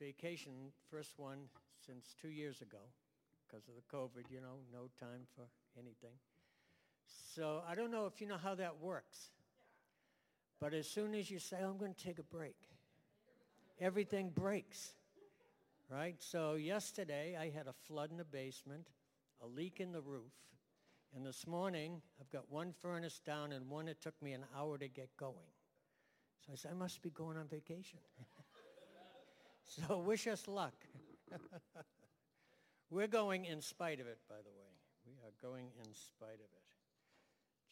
vacation, first one since two years ago because of the COVID, you know, no time for anything. So I don't know if you know how that works. But as soon as you say, oh, I'm going to take a break, everything breaks, right? So yesterday I had a flood in the basement, a leak in the roof, and this morning I've got one furnace down and one that took me an hour to get going. So I said, I must be going on vacation. so wish us luck. We're going in spite of it, by the way. We are going in spite of it.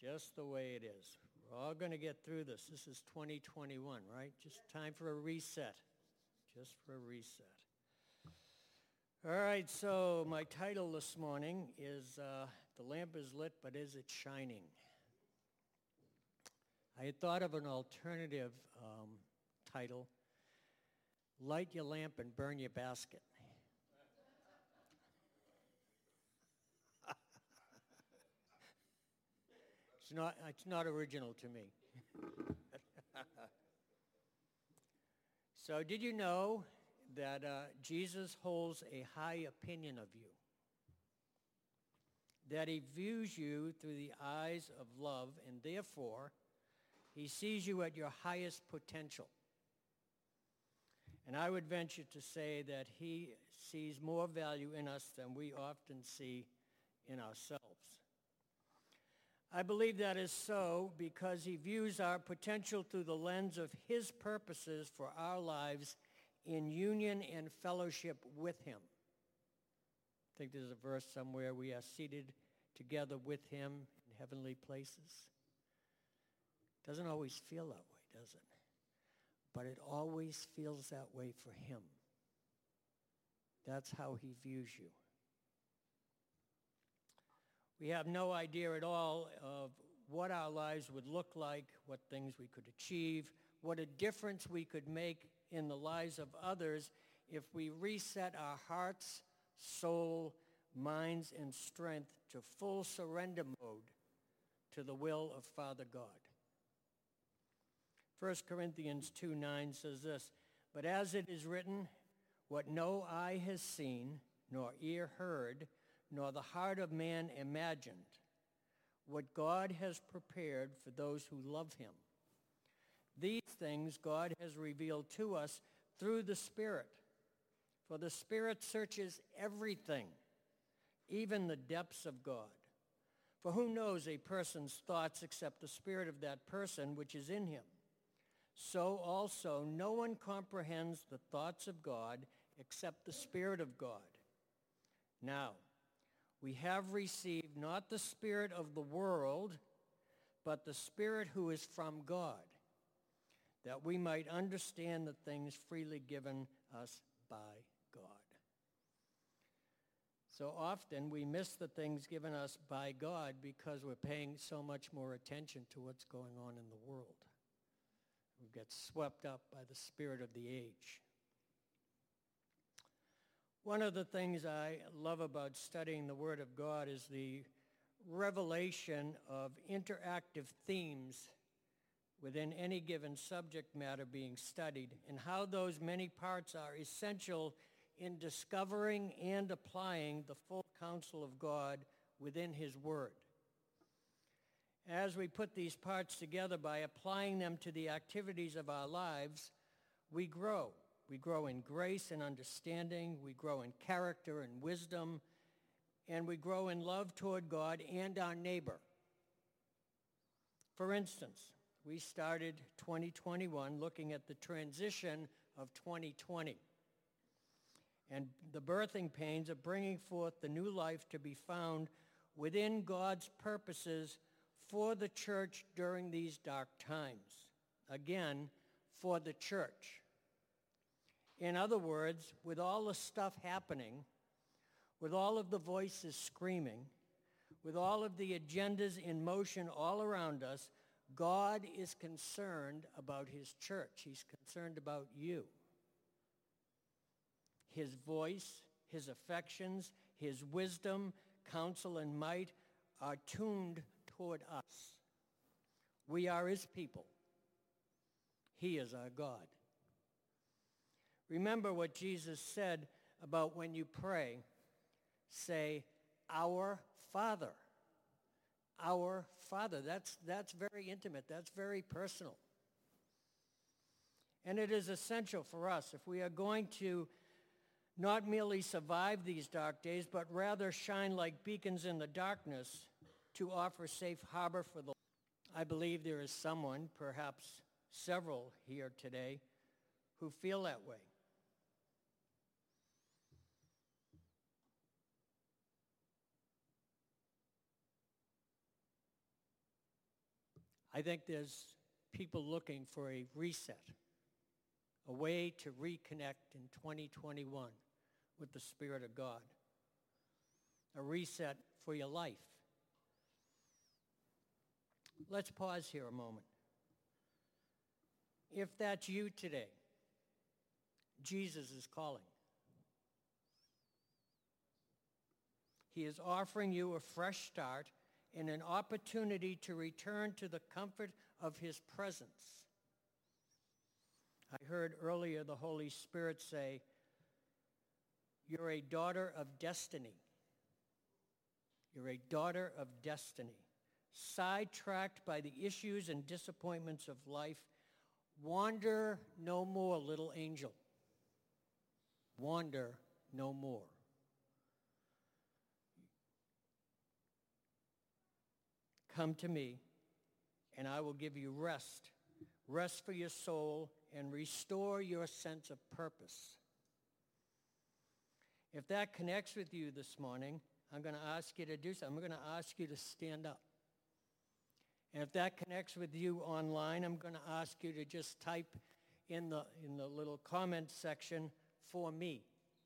Just the way it is. We're all going to get through this. This is 2021, right? Just time for a reset. Just for a reset. All right, so my title this morning is uh, The Lamp is Lit, but Is It Shining? I had thought of an alternative um, title, Light Your Lamp and Burn Your Basket. It's not, it's not original to me. so did you know that uh, Jesus holds a high opinion of you? That he views you through the eyes of love and therefore he sees you at your highest potential. And I would venture to say that he sees more value in us than we often see in ourselves. I believe that is so because he views our potential through the lens of his purposes for our lives in union and fellowship with him. I think there's a verse somewhere, we are seated together with him in heavenly places. Doesn't always feel that way, does it? But it always feels that way for him. That's how he views you. We have no idea at all of what our lives would look like, what things we could achieve, what a difference we could make in the lives of others if we reset our hearts, soul, minds, and strength to full surrender mode to the will of Father God. 1 Corinthians 2, 9 says this, But as it is written, what no eye has seen, nor ear heard, nor the heart of man imagined what God has prepared for those who love him. These things God has revealed to us through the Spirit. For the Spirit searches everything, even the depths of God. For who knows a person's thoughts except the spirit of that person which is in him? So also no one comprehends the thoughts of God except the Spirit of God. Now, we have received not the spirit of the world, but the spirit who is from God, that we might understand the things freely given us by God. So often we miss the things given us by God because we're paying so much more attention to what's going on in the world. We get swept up by the spirit of the age. One of the things I love about studying the Word of God is the revelation of interactive themes within any given subject matter being studied and how those many parts are essential in discovering and applying the full counsel of God within his word. As we put these parts together by applying them to the activities of our lives, we grow. We grow in grace and understanding. We grow in character and wisdom. And we grow in love toward God and our neighbor. For instance, we started 2021 looking at the transition of 2020 and the birthing pains of bringing forth the new life to be found within God's purposes for the church during these dark times. Again, for the church. In other words, with all the stuff happening, with all of the voices screaming, with all of the agendas in motion all around us, God is concerned about his church. He's concerned about you. His voice, his affections, his wisdom, counsel, and might are tuned toward us. We are his people. He is our God. Remember what Jesus said about when you pray. Say, our Father. Our Father. That's, that's very intimate. That's very personal. And it is essential for us if we are going to not merely survive these dark days, but rather shine like beacons in the darkness to offer safe harbor for the I believe there is someone, perhaps several here today, who feel that way. I think there's people looking for a reset, a way to reconnect in 2021 with the Spirit of God, a reset for your life. Let's pause here a moment. If that's you today, Jesus is calling. He is offering you a fresh start and an opportunity to return to the comfort of his presence. I heard earlier the Holy Spirit say, you're a daughter of destiny. You're a daughter of destiny. Sidetracked by the issues and disappointments of life, wander no more, little angel. Wander no more. Come to me, and I will give you rest, rest for your soul, and restore your sense of purpose. If that connects with you this morning, I'm going to ask you to do something. I'm going to ask you to stand up. And if that connects with you online, I'm going to ask you to just type in the, in the little comment section for me.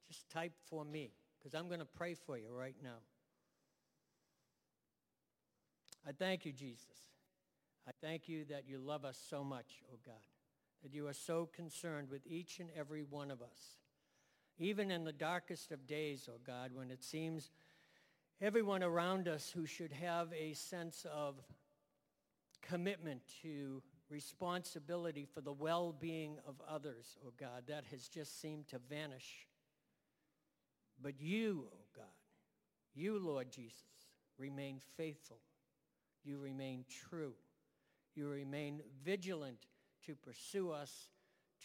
Just type for me because I'm going to pray for you right now. I thank you, Jesus. I thank you that you love us so much, oh God, that you are so concerned with each and every one of us. Even in the darkest of days, oh God, when it seems everyone around us who should have a sense of commitment to responsibility for the well-being of others, oh God, that has just seemed to vanish. But you, oh God, you, Lord Jesus, remain faithful you remain true. You remain vigilant to pursue us,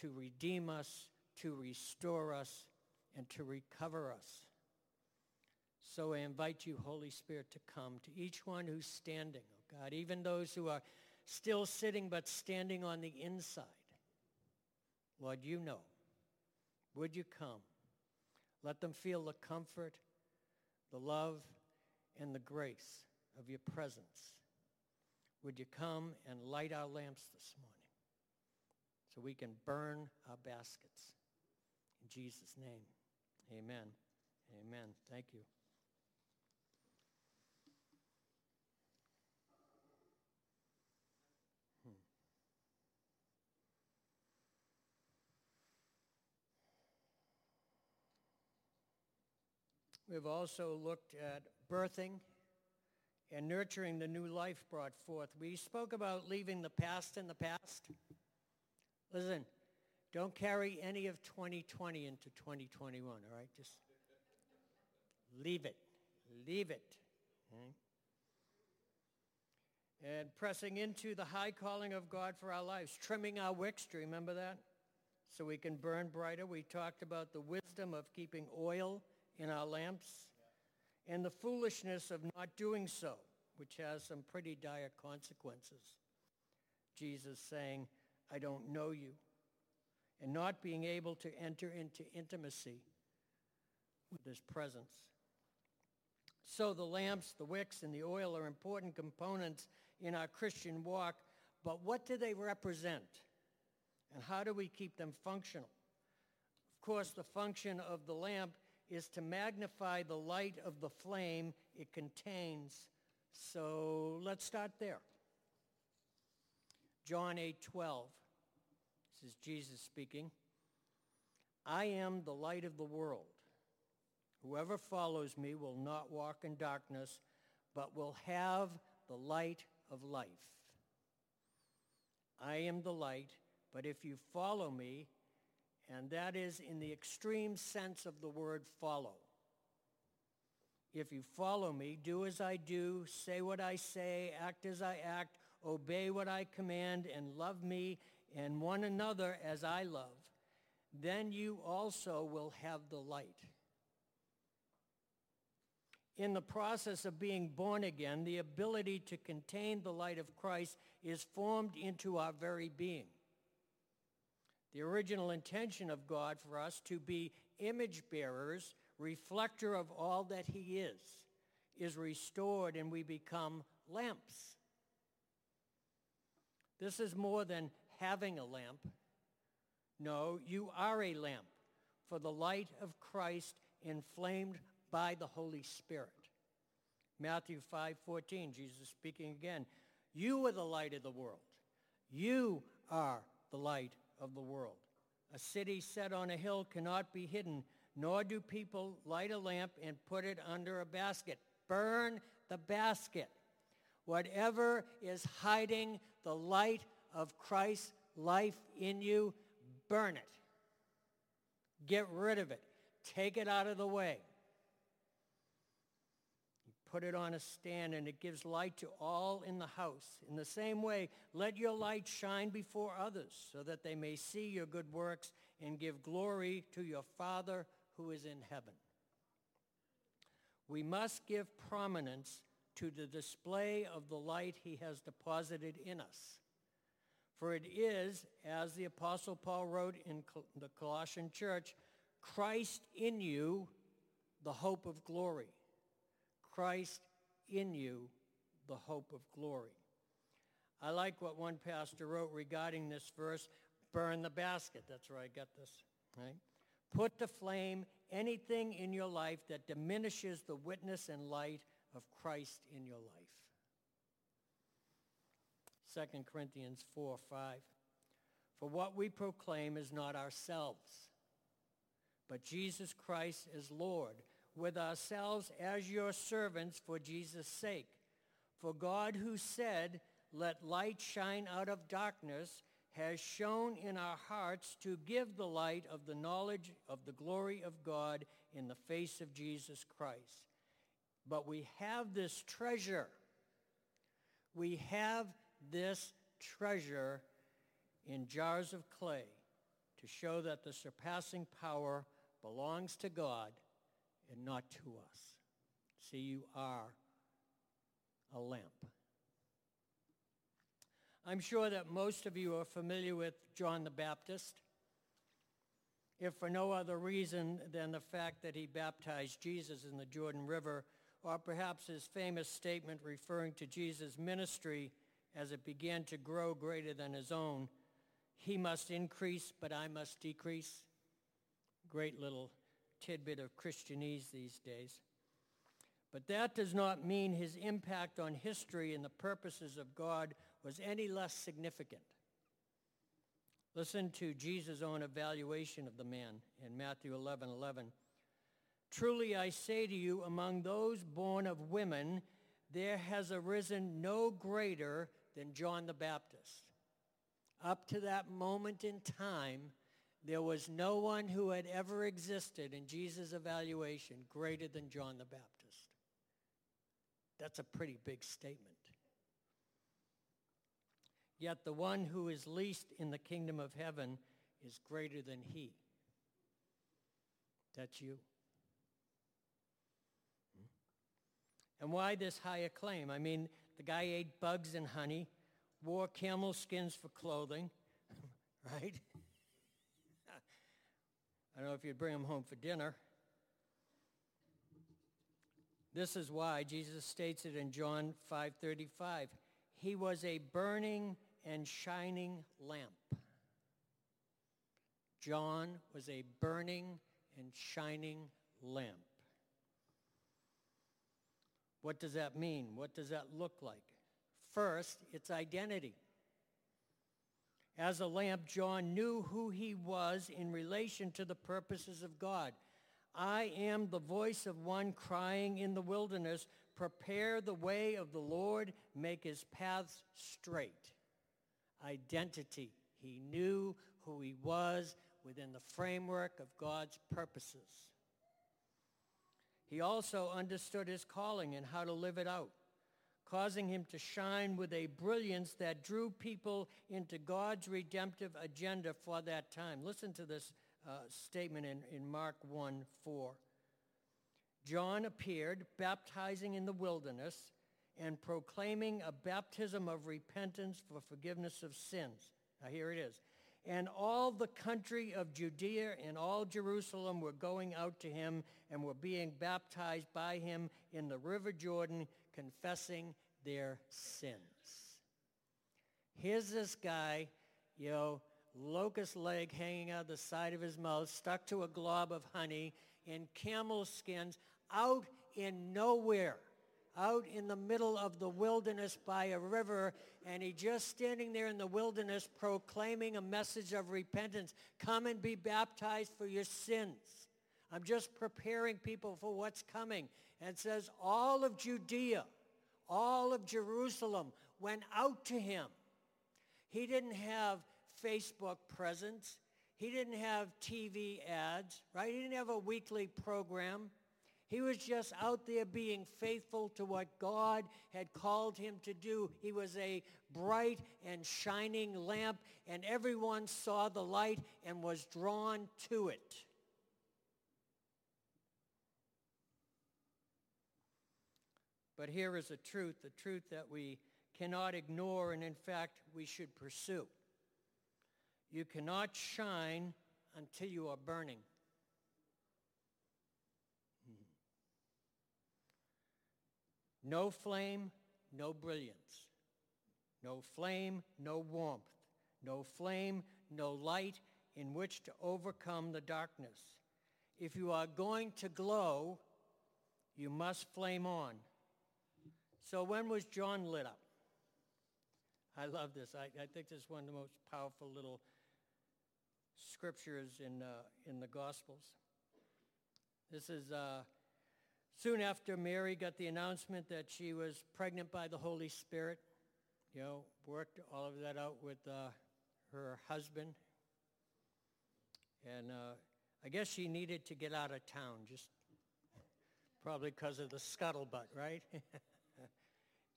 to redeem us, to restore us, and to recover us. So I invite you, Holy Spirit, to come to each one who's standing, God, even those who are still sitting but standing on the inside. Lord, you know. Would you come? Let them feel the comfort, the love, and the grace of your presence. Would you come and light our lamps this morning so we can burn our baskets? In Jesus' name, amen. Amen. Thank you. We've also looked at birthing and nurturing the new life brought forth. We spoke about leaving the past in the past. Listen, don't carry any of 2020 into 2021, all right? Just leave it. Leave it. Okay? And pressing into the high calling of God for our lives, trimming our wicks, do you remember that? So we can burn brighter. We talked about the wisdom of keeping oil in our lamps and the foolishness of not doing so, which has some pretty dire consequences. Jesus saying, I don't know you, and not being able to enter into intimacy with his presence. So the lamps, the wicks, and the oil are important components in our Christian walk, but what do they represent? And how do we keep them functional? Of course, the function of the lamp is to magnify the light of the flame it contains. So let's start there. John 8, 12. This is Jesus speaking. I am the light of the world. Whoever follows me will not walk in darkness, but will have the light of life. I am the light, but if you follow me and that is in the extreme sense of the word follow. If you follow me, do as I do, say what I say, act as I act, obey what I command, and love me and one another as I love, then you also will have the light. In the process of being born again, the ability to contain the light of Christ is formed into our very being. The original intention of God for us to be image bearers, reflector of all that he is, is restored and we become lamps. This is more than having a lamp. No, you are a lamp for the light of Christ inflamed by the Holy Spirit. Matthew 5:14, Jesus speaking again. You are the light of the world. You are the light of the world. A city set on a hill cannot be hidden, nor do people light a lamp and put it under a basket. Burn the basket. Whatever is hiding the light of Christ's life in you, burn it. Get rid of it. Take it out of the way put it on a stand, and it gives light to all in the house. In the same way, let your light shine before others so that they may see your good works and give glory to your Father who is in heaven. We must give prominence to the display of the light he has deposited in us. For it is, as the Apostle Paul wrote in the Colossian church, Christ in you, the hope of glory. Christ in you, the hope of glory. I like what one pastor wrote regarding this verse, burn the basket. That's where I got this, right? Put to flame anything in your life that diminishes the witness and light of Christ in your life. 2 Corinthians 4, 5. For what we proclaim is not ourselves, but Jesus Christ is Lord, with ourselves as your servants for Jesus' sake. For God who said, let light shine out of darkness, has shown in our hearts to give the light of the knowledge of the glory of God in the face of Jesus Christ. But we have this treasure. We have this treasure in jars of clay to show that the surpassing power belongs to God and not to us. See, you are a lamp. I'm sure that most of you are familiar with John the Baptist, if for no other reason than the fact that he baptized Jesus in the Jordan River, or perhaps his famous statement referring to Jesus' ministry as it began to grow greater than his own, he must increase, but I must decrease. Great little tidbit of Christianese these days. But that does not mean his impact on history and the purposes of God was any less significant. Listen to Jesus' own evaluation of the man in Matthew 11, 11. Truly I say to you, among those born of women, there has arisen no greater than John the Baptist. Up to that moment in time, there was no one who had ever existed in Jesus' evaluation greater than John the Baptist. That's a pretty big statement. Yet the one who is least in the kingdom of heaven is greater than he. That's you. And why this high acclaim? I mean, the guy ate bugs and honey, wore camel skins for clothing, right? I don't know if you'd bring them home for dinner. This is why Jesus states it in John 5:35. He was a burning and shining lamp. John was a burning and shining lamp. What does that mean? What does that look like? First, its identity. As a lamp, John knew who he was in relation to the purposes of God. I am the voice of one crying in the wilderness, prepare the way of the Lord, make his paths straight. Identity. He knew who he was within the framework of God's purposes. He also understood his calling and how to live it out, causing him to shine with a brilliance that drew people into God's redemptive agenda for that time. Listen to this uh, statement in, in Mark 1, 4. John appeared, baptizing in the wilderness and proclaiming a baptism of repentance for forgiveness of sins. Now here it is. And all the country of Judea and all Jerusalem were going out to him and were being baptized by him in the river Jordan, confessing their sins. Here's this guy, you know, locust leg hanging out the side of his mouth, stuck to a glob of honey in camel skins, out in nowhere out in the middle of the wilderness by a river, and he just standing there in the wilderness proclaiming a message of repentance. Come and be baptized for your sins. I'm just preparing people for what's coming. And it says all of Judea, all of Jerusalem went out to him. He didn't have Facebook presence. He didn't have TV ads, right? He didn't have a weekly program. He was just out there being faithful to what God had called him to do. He was a bright and shining lamp, and everyone saw the light and was drawn to it. But here is a truth, the truth that we cannot ignore and in fact we should pursue. You cannot shine until you are burning. Hmm. No flame, no brilliance. No flame, no warmth. No flame, no light in which to overcome the darkness. If you are going to glow, you must flame on. So when was John lit up? I love this. I, I think this is one of the most powerful little scriptures in, uh, in the Gospels. This is uh, Soon after Mary got the announcement that she was pregnant by the Holy Spirit, you know, worked all of that out with uh, her husband. And uh, I guess she needed to get out of town, just probably because of the scuttlebutt, right?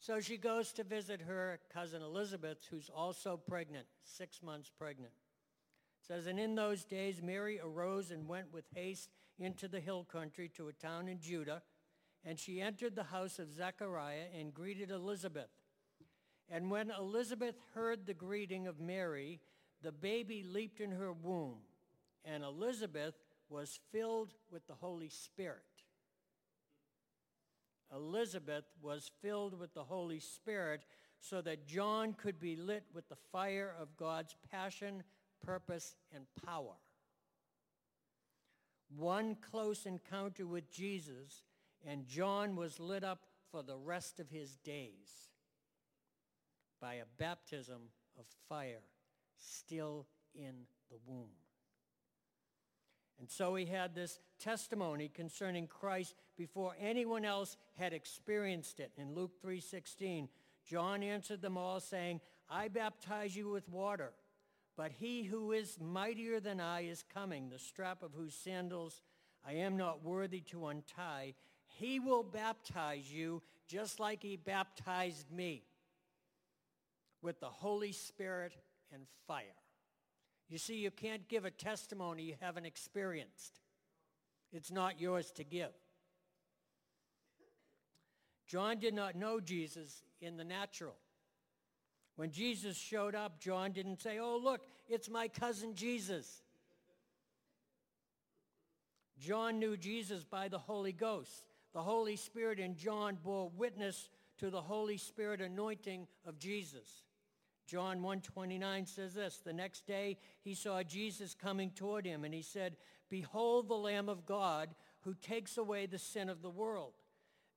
so she goes to visit her cousin Elizabeth, who's also pregnant, six months pregnant. It says, and in those days Mary arose and went with haste into the hill country to a town in Judah, and she entered the house of Zechariah and greeted Elizabeth. And when Elizabeth heard the greeting of Mary, the baby leaped in her womb, and Elizabeth was filled with the Holy Spirit. Elizabeth was filled with the Holy Spirit so that John could be lit with the fire of God's passion, purpose, and power. One close encounter with Jesus and John was lit up for the rest of his days by a baptism of fire still in the womb. And so he had this testimony concerning Christ before anyone else had experienced it. In Luke 3:16, John answered them all saying, "I baptize you with water, but he who is mightier than I is coming, the strap of whose sandals I am not worthy to untie. He will baptize you just like he baptized me with the Holy Spirit and fire. You see, you can't give a testimony you haven't experienced. It's not yours to give. John did not know Jesus in the natural. When Jesus showed up, John didn't say, oh, look, it's my cousin Jesus. John knew Jesus by the Holy Ghost the Holy Spirit and John bore witness to the Holy Spirit anointing of Jesus. John 1.29 says this, the next day he saw Jesus coming toward him and he said, Behold the Lamb of God who takes away the sin of the world.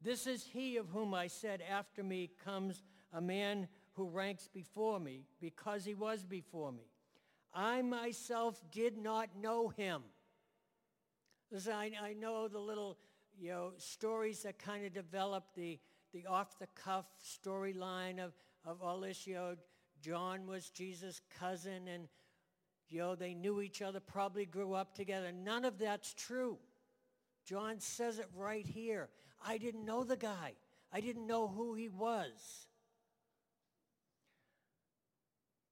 This is he of whom I said, after me comes a man who ranks before me because he was before me. I myself did not know him. Listen, I, I know the little you know, stories that kind of develop the, the off-the-cuff storyline of, of all this, you know, John was Jesus' cousin and, you know, they knew each other, probably grew up together. None of that's true. John says it right here. I didn't know the guy. I didn't know who he was.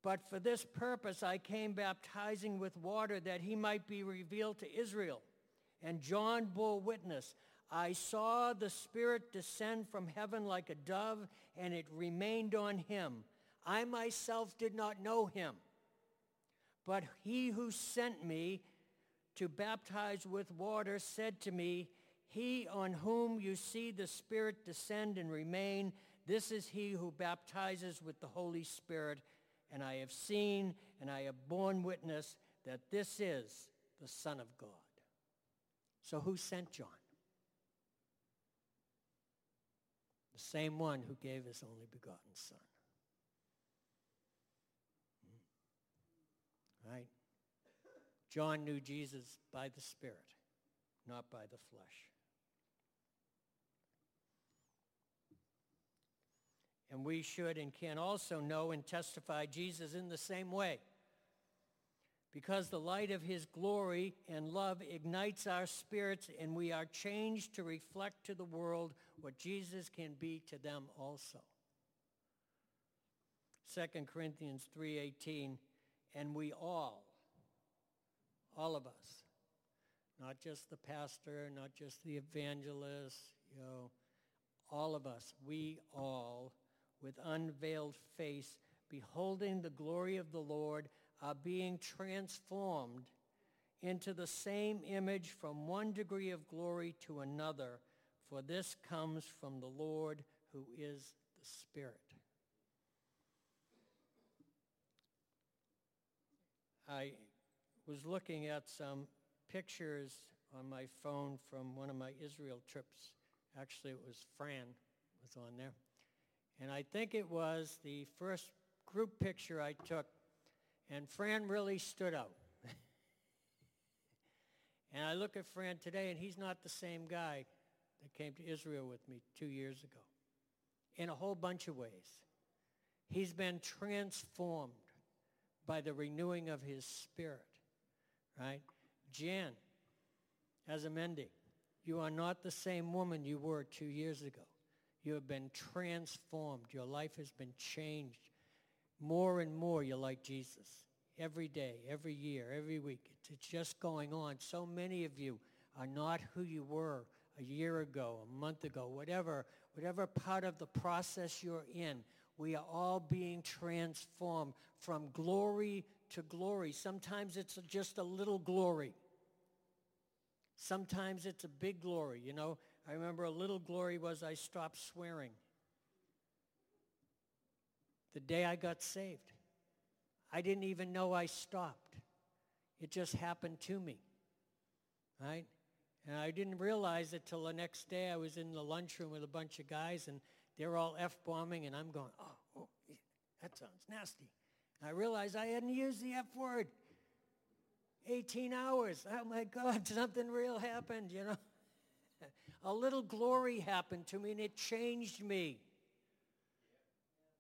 But for this purpose I came baptizing with water that he might be revealed to Israel. And John bore witness. I saw the Spirit descend from heaven like a dove, and it remained on him. I myself did not know him. But he who sent me to baptize with water said to me, He on whom you see the Spirit descend and remain, this is he who baptizes with the Holy Spirit. And I have seen and I have borne witness that this is the Son of God. So who sent John? The same one who gave his only begotten Son. Hmm. Right? John knew Jesus by the Spirit, not by the flesh. And we should and can also know and testify Jesus in the same way. Because the light of his glory and love ignites our spirits and we are changed to reflect to the world what Jesus can be to them also. 2 Corinthians 3.18, and we all, all of us, not just the pastor, not just the evangelist, you know, all of us, we all with unveiled face, beholding the glory of the Lord, are being transformed into the same image from one degree of glory to another, for this comes from the Lord who is the Spirit. I was looking at some pictures on my phone from one of my Israel trips. Actually, it was Fran was on there. And I think it was the first group picture I took, and Fran really stood out. and I look at Fran today, and he's not the same guy that came to Israel with me two years ago in a whole bunch of ways. He's been transformed by the renewing of his spirit, right? Jan Azamendi, you are not the same woman you were two years ago. You have been transformed. Your life has been changed. More and more you're like Jesus. Every day, every year, every week. It's just going on. So many of you are not who you were a year ago, a month ago, whatever, whatever part of the process you're in. We are all being transformed from glory to glory. Sometimes it's just a little glory. Sometimes it's a big glory. You know, I remember a little glory was I stopped swearing. The day I got saved. I didn't even know I stopped. It just happened to me. Right? And I didn't realize it till the next day I was in the lunchroom with a bunch of guys and they're all F-bombing and I'm going, oh, oh that sounds nasty. I realized I hadn't used the F word. 18 hours. Oh my God, something real happened, you know a little glory happened to me and it changed me.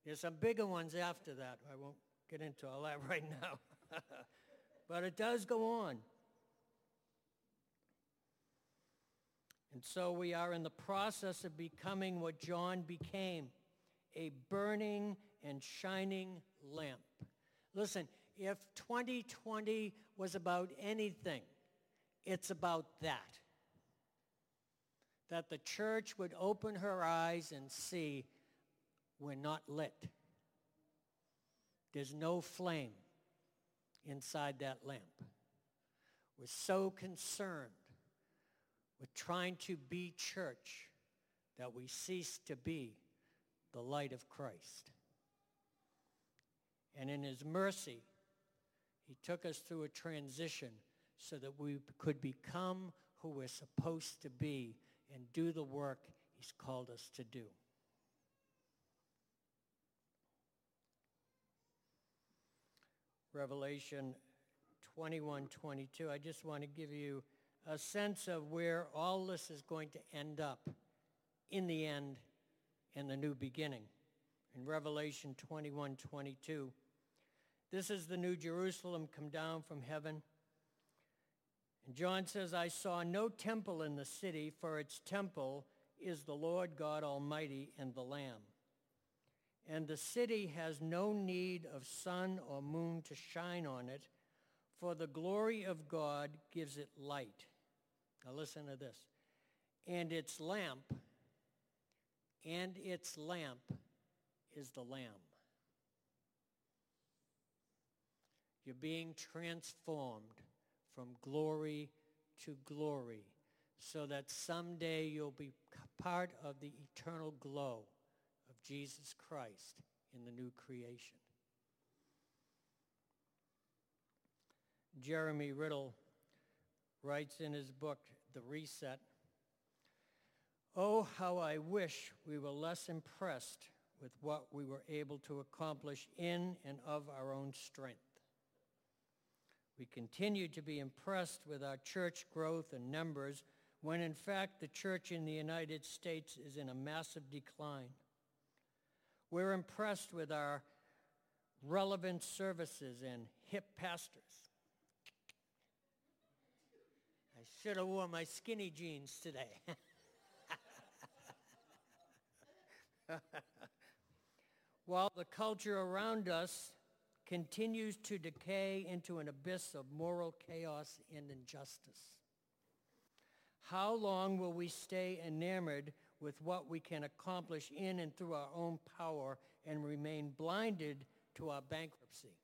There's some bigger ones after that. I won't get into all that right now. but it does go on. And so we are in the process of becoming what John became, a burning and shining lamp. Listen, if 2020 was about anything, it's about that that the church would open her eyes and see we're not lit. There's no flame inside that lamp. We're so concerned with trying to be church that we cease to be the light of Christ. And in his mercy, he took us through a transition so that we could become who we're supposed to be and do the work he's called us to do. Revelation 21, 22. I just want to give you a sense of where all this is going to end up in the end and the new beginning. In Revelation 21, 22, This is the new Jerusalem come down from heaven. And John says, I saw no temple in the city, for its temple is the Lord God Almighty and the Lamb. And the city has no need of sun or moon to shine on it, for the glory of God gives it light. Now listen to this. And its lamp, and its lamp is the Lamb. You're being transformed from glory to glory so that someday you'll be part of the eternal glow of Jesus Christ in the new creation. Jeremy Riddle writes in his book, The Reset, Oh, how I wish we were less impressed with what we were able to accomplish in and of our own strength. We continue to be impressed with our church growth and numbers when in fact the church in the United States is in a massive decline. We're impressed with our relevant services and hip pastors. I should have worn my skinny jeans today. While the culture around us continues to decay into an abyss of moral chaos and injustice. How long will we stay enamored with what we can accomplish in and through our own power and remain blinded to our bankruptcy?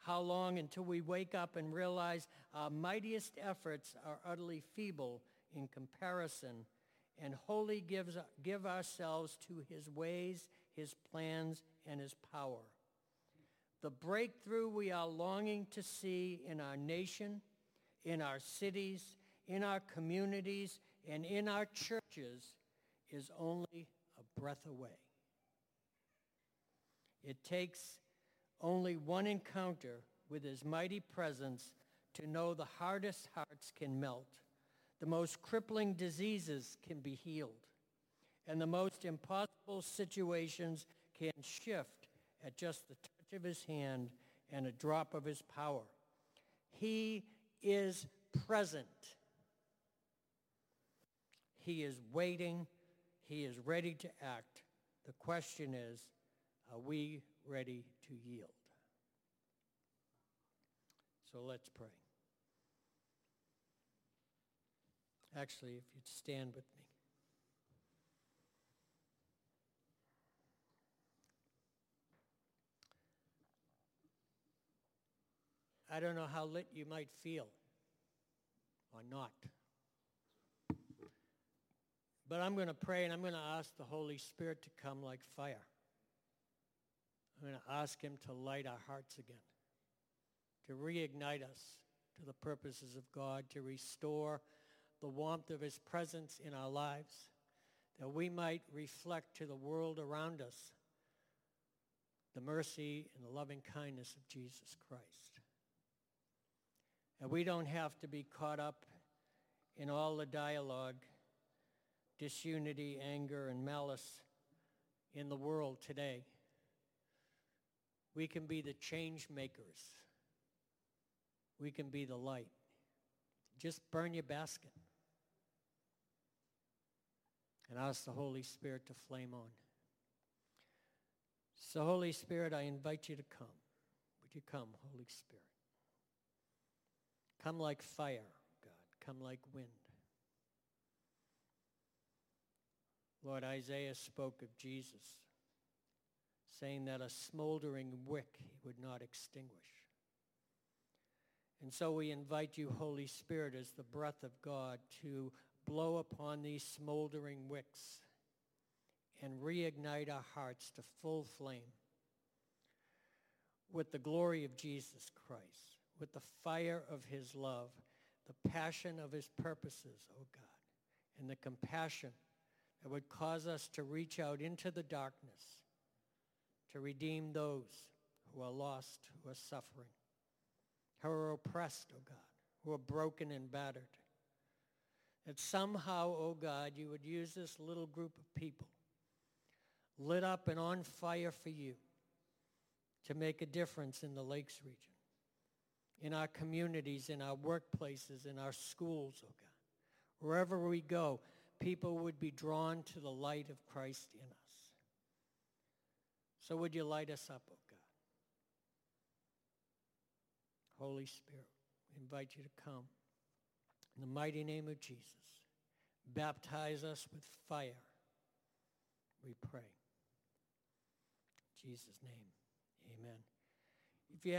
How long until we wake up and realize our mightiest efforts are utterly feeble in comparison and wholly gives, give ourselves to his ways, his plans, and his power. The breakthrough we are longing to see in our nation, in our cities, in our communities, and in our churches is only a breath away. It takes only one encounter with his mighty presence to know the hardest hearts can melt, the most crippling diseases can be healed, and the most impossible situations can shift at just the touch of his hand and a drop of his power. He is present. He is waiting. He is ready to act. The question is, are we ready to yield? So let's pray. Actually, if you'd stand with me. I don't know how lit you might feel or not. But I'm going to pray and I'm going to ask the Holy Spirit to come like fire. I'm going to ask him to light our hearts again, to reignite us to the purposes of God, to restore the warmth of his presence in our lives, that we might reflect to the world around us the mercy and the loving kindness of Jesus Christ. And we don't have to be caught up in all the dialogue, disunity, anger, and malice in the world today. We can be the change makers. We can be the light. Just burn your basket and ask the Holy Spirit to flame on. So Holy Spirit, I invite you to come. Would you come, Holy Spirit? Come like fire, God. Come like wind. Lord, Isaiah spoke of Jesus, saying that a smoldering wick he would not extinguish. And so we invite you, Holy Spirit, as the breath of God, to blow upon these smoldering wicks and reignite our hearts to full flame with the glory of Jesus Christ with the fire of his love, the passion of his purposes, O oh God, and the compassion that would cause us to reach out into the darkness to redeem those who are lost, who are suffering, who are oppressed, O oh God, who are broken and battered. That somehow, O oh God, you would use this little group of people lit up and on fire for you to make a difference in the Lakes region, in our communities, in our workplaces, in our schools, oh God. Wherever we go, people would be drawn to the light of Christ in us. So would you light us up, oh God? Holy Spirit, we invite you to come. In the mighty name of Jesus, baptize us with fire, we pray. In Jesus' name, amen. If you